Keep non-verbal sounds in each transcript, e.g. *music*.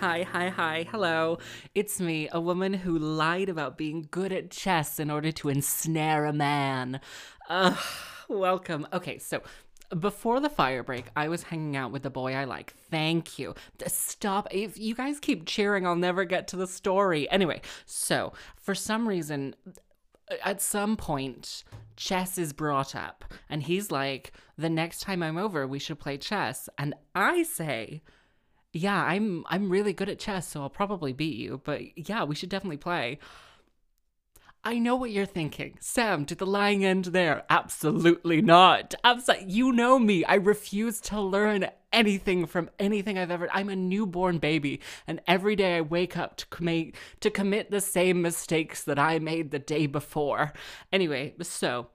Hi, hi, hi. Hello. It's me, a woman who lied about being good at chess in order to ensnare a man. Ugh, welcome. Okay, so before the fire break, I was hanging out with the boy I like. Thank you. Stop. If you guys keep cheering, I'll never get to the story. Anyway, so for some reason, at some point, chess is brought up, and he's like, the next time I'm over, we should play chess. And I say, yeah, I'm I'm really good at chess, so I'll probably beat you, but yeah, we should definitely play. I know what you're thinking. Sam, did the lying end there? Absolutely not. Absolutely. You know me. I refuse to learn anything from anything I've ever. I'm a newborn baby, and every day I wake up to commit to commit the same mistakes that I made the day before. Anyway, so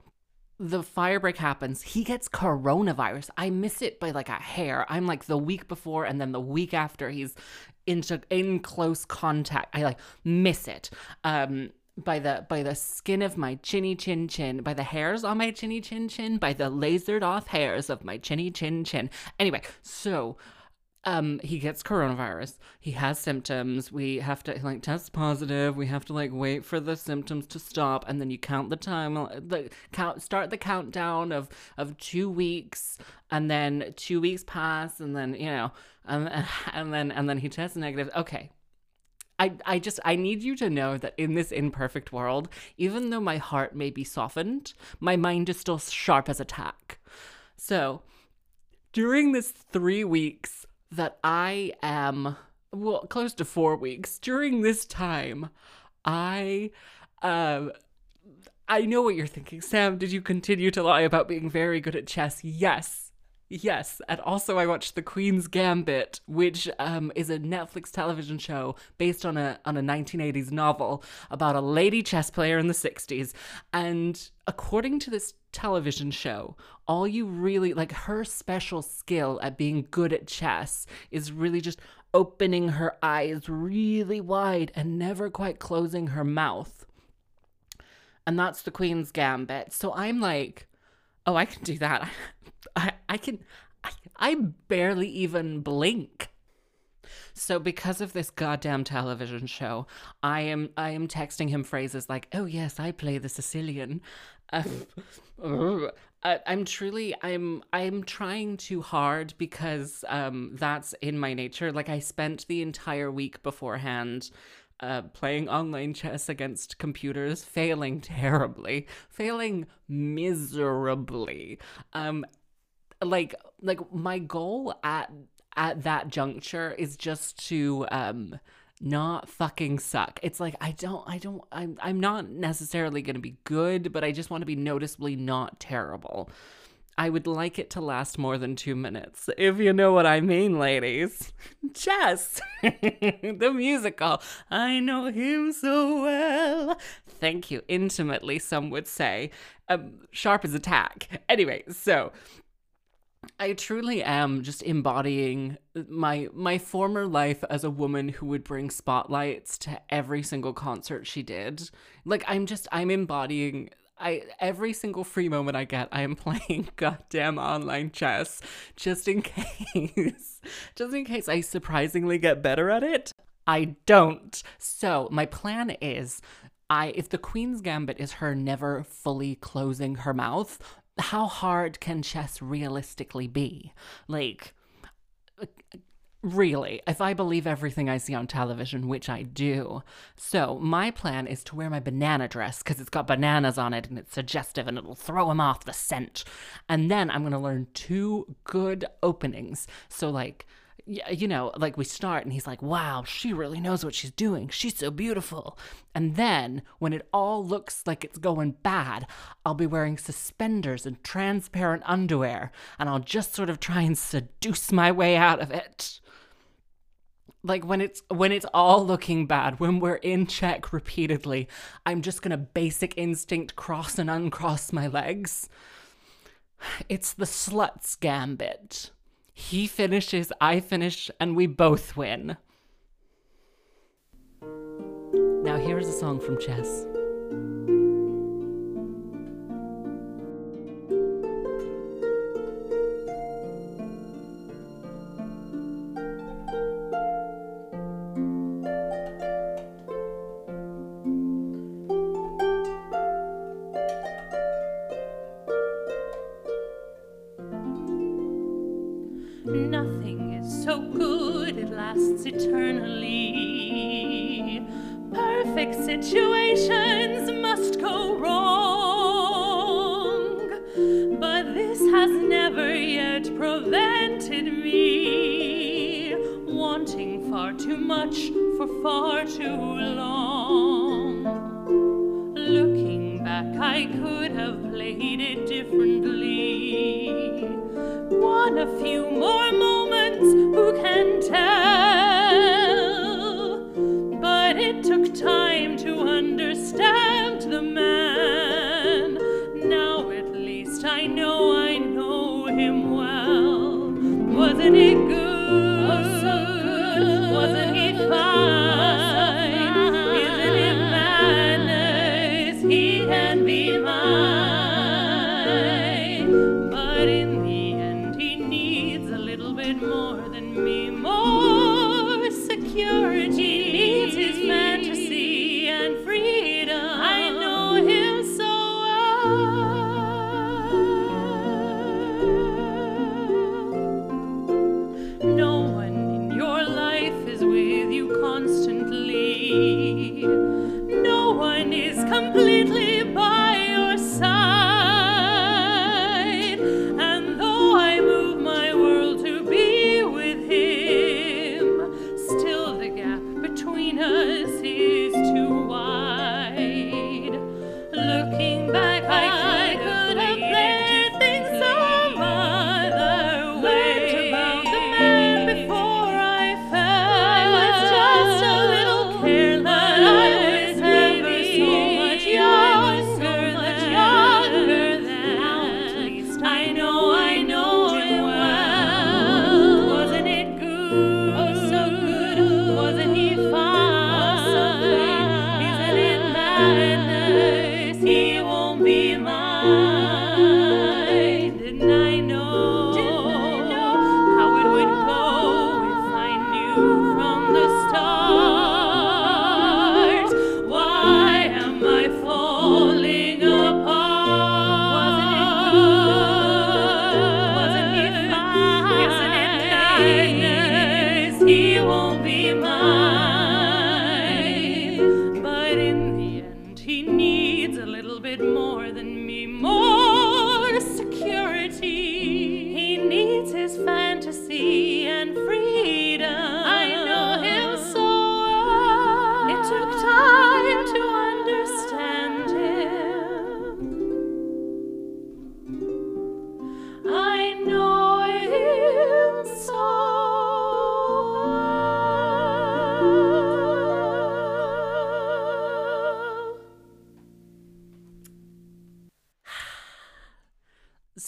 the fire break happens. He gets coronavirus. I miss it by like a hair. I'm like the week before and then the week after he's into in close contact. I like miss it. Um by the by the skin of my chinny chin chin, by the hairs on my chinny chin chin, by the lasered off hairs of my chinny chin chin. Anyway, so um he gets coronavirus. He has symptoms. We have to like test positive. We have to like wait for the symptoms to stop. And then you count the time the count start the countdown of of two weeks and then two weeks pass and then you know and, *laughs* and then and then he tests negative. Okay. I, I just I need you to know that in this imperfect world, even though my heart may be softened, my mind is still sharp as a tack. So during this three weeks that I am well close to four weeks, during this time, I um I know what you're thinking. Sam, did you continue to lie about being very good at chess? Yes. Yes, and also I watched The Queen's Gambit, which um, is a Netflix television show based on a on a 1980s novel about a lady chess player in the 60s. And according to this television show, all you really like her special skill at being good at chess is really just opening her eyes really wide and never quite closing her mouth. And that's the Queen's Gambit. So I'm like, oh, I can do that. *laughs* I, I can, I, I barely even blink. So because of this goddamn television show, I am I am texting him phrases like, "Oh yes, I play the Sicilian." Uh, *laughs* I, am truly I'm I'm trying too hard because um that's in my nature. Like I spent the entire week beforehand uh, playing online chess against computers, failing terribly, failing miserably. Um, like like my goal at at that juncture is just to um not fucking suck. It's like I don't I don't I'm I'm not necessarily going to be good, but I just want to be noticeably not terrible. I would like it to last more than 2 minutes. If you know what I mean, ladies. *laughs* Chess. *laughs* the musical. I know him so well. Thank you. Intimately, some would say. Um, sharp as a tack. Anyway, so I truly am just embodying my my former life as a woman who would bring spotlights to every single concert she did. Like I'm just I'm embodying I every single free moment I get, I am *laughs* playing goddamn online chess just in *laughs* case. just in case I surprisingly get better at it. I don't. So, my plan is I if the Queen's Gambit is her never fully closing her mouth, how hard can chess realistically be? Like, really, if I believe everything I see on television, which I do. So, my plan is to wear my banana dress because it's got bananas on it and it's suggestive and it'll throw him off the scent. And then I'm going to learn two good openings. So, like, you know, like we start and he's like, wow, she really knows what she's doing. She's so beautiful. And then when it all looks like it's going bad, I'll be wearing suspenders and transparent underwear and I'll just sort of try and seduce my way out of it. Like when it's when it's all looking bad, when we're in check repeatedly, I'm just going to basic instinct cross and uncross my legs. It's the slut's gambit. He finishes, I finish, and we both win. Now, here's a song from Chess. Lasts eternally. Perfect situations must go wrong, but this has never yet prevented me wanting far too much for far too long. Looking back, I could have played it differently. Won a few more moments, time to understand the man. Now at least I know I know him well. Wasn't it good? Oh, so good. Wasn't he fine? Isn't it madness? He can be mine. But in the end, he needs a little bit more than me. More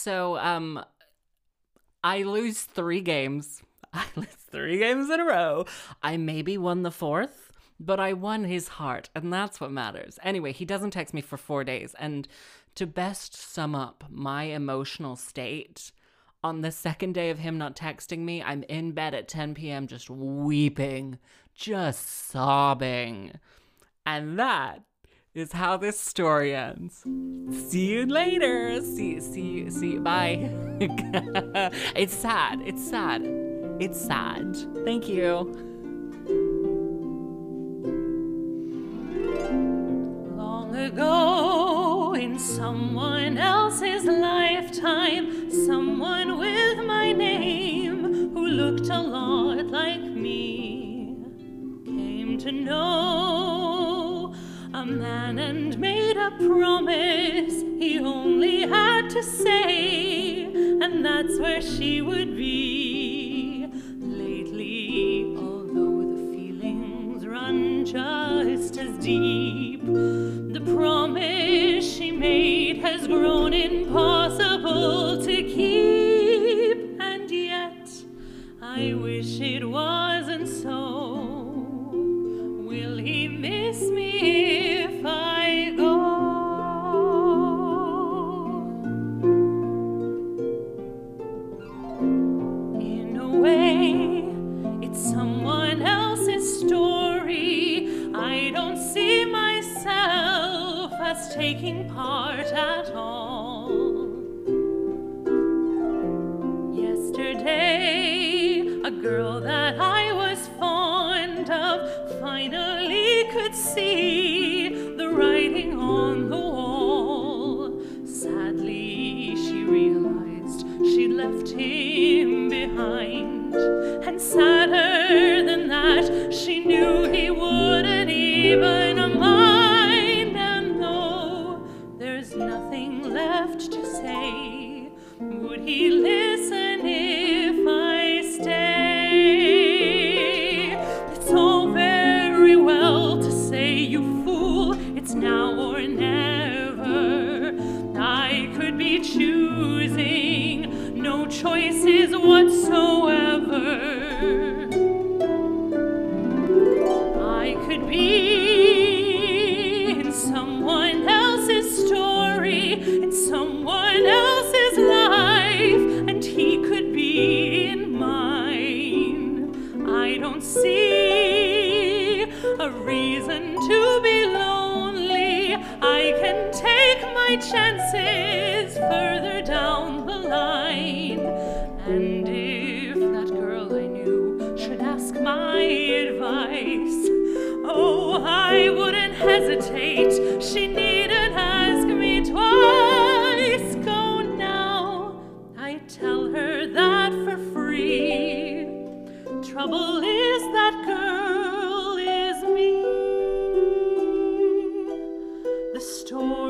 So, um, I lose three games. *laughs* I lose three games in a row. I maybe won the fourth, but I won his heart, and that's what matters. Anyway, he doesn't text me for four days. And to best sum up my emotional state, on the second day of him not texting me, I'm in bed at 10 p.m. just weeping, just sobbing. And that is how this story ends. See you later. See see see bye. *laughs* it's sad. It's sad. It's sad. Thank you. Long ago, in someone else's lifetime, someone with my name who looked a lot like me came to know man and made a promise he only had to say, and that's where she would girl that I was fond of finally could see the writing on the wall. Sadly, she realized she'd left him behind. And sadder than that, she knew he wouldn't even mind. And though there's nothing left to say, would he listen choices And if that girl I knew should ask my advice, oh, I wouldn't hesitate. She needn't ask me twice. Go now, I tell her that for free. Trouble is that girl is me. The story.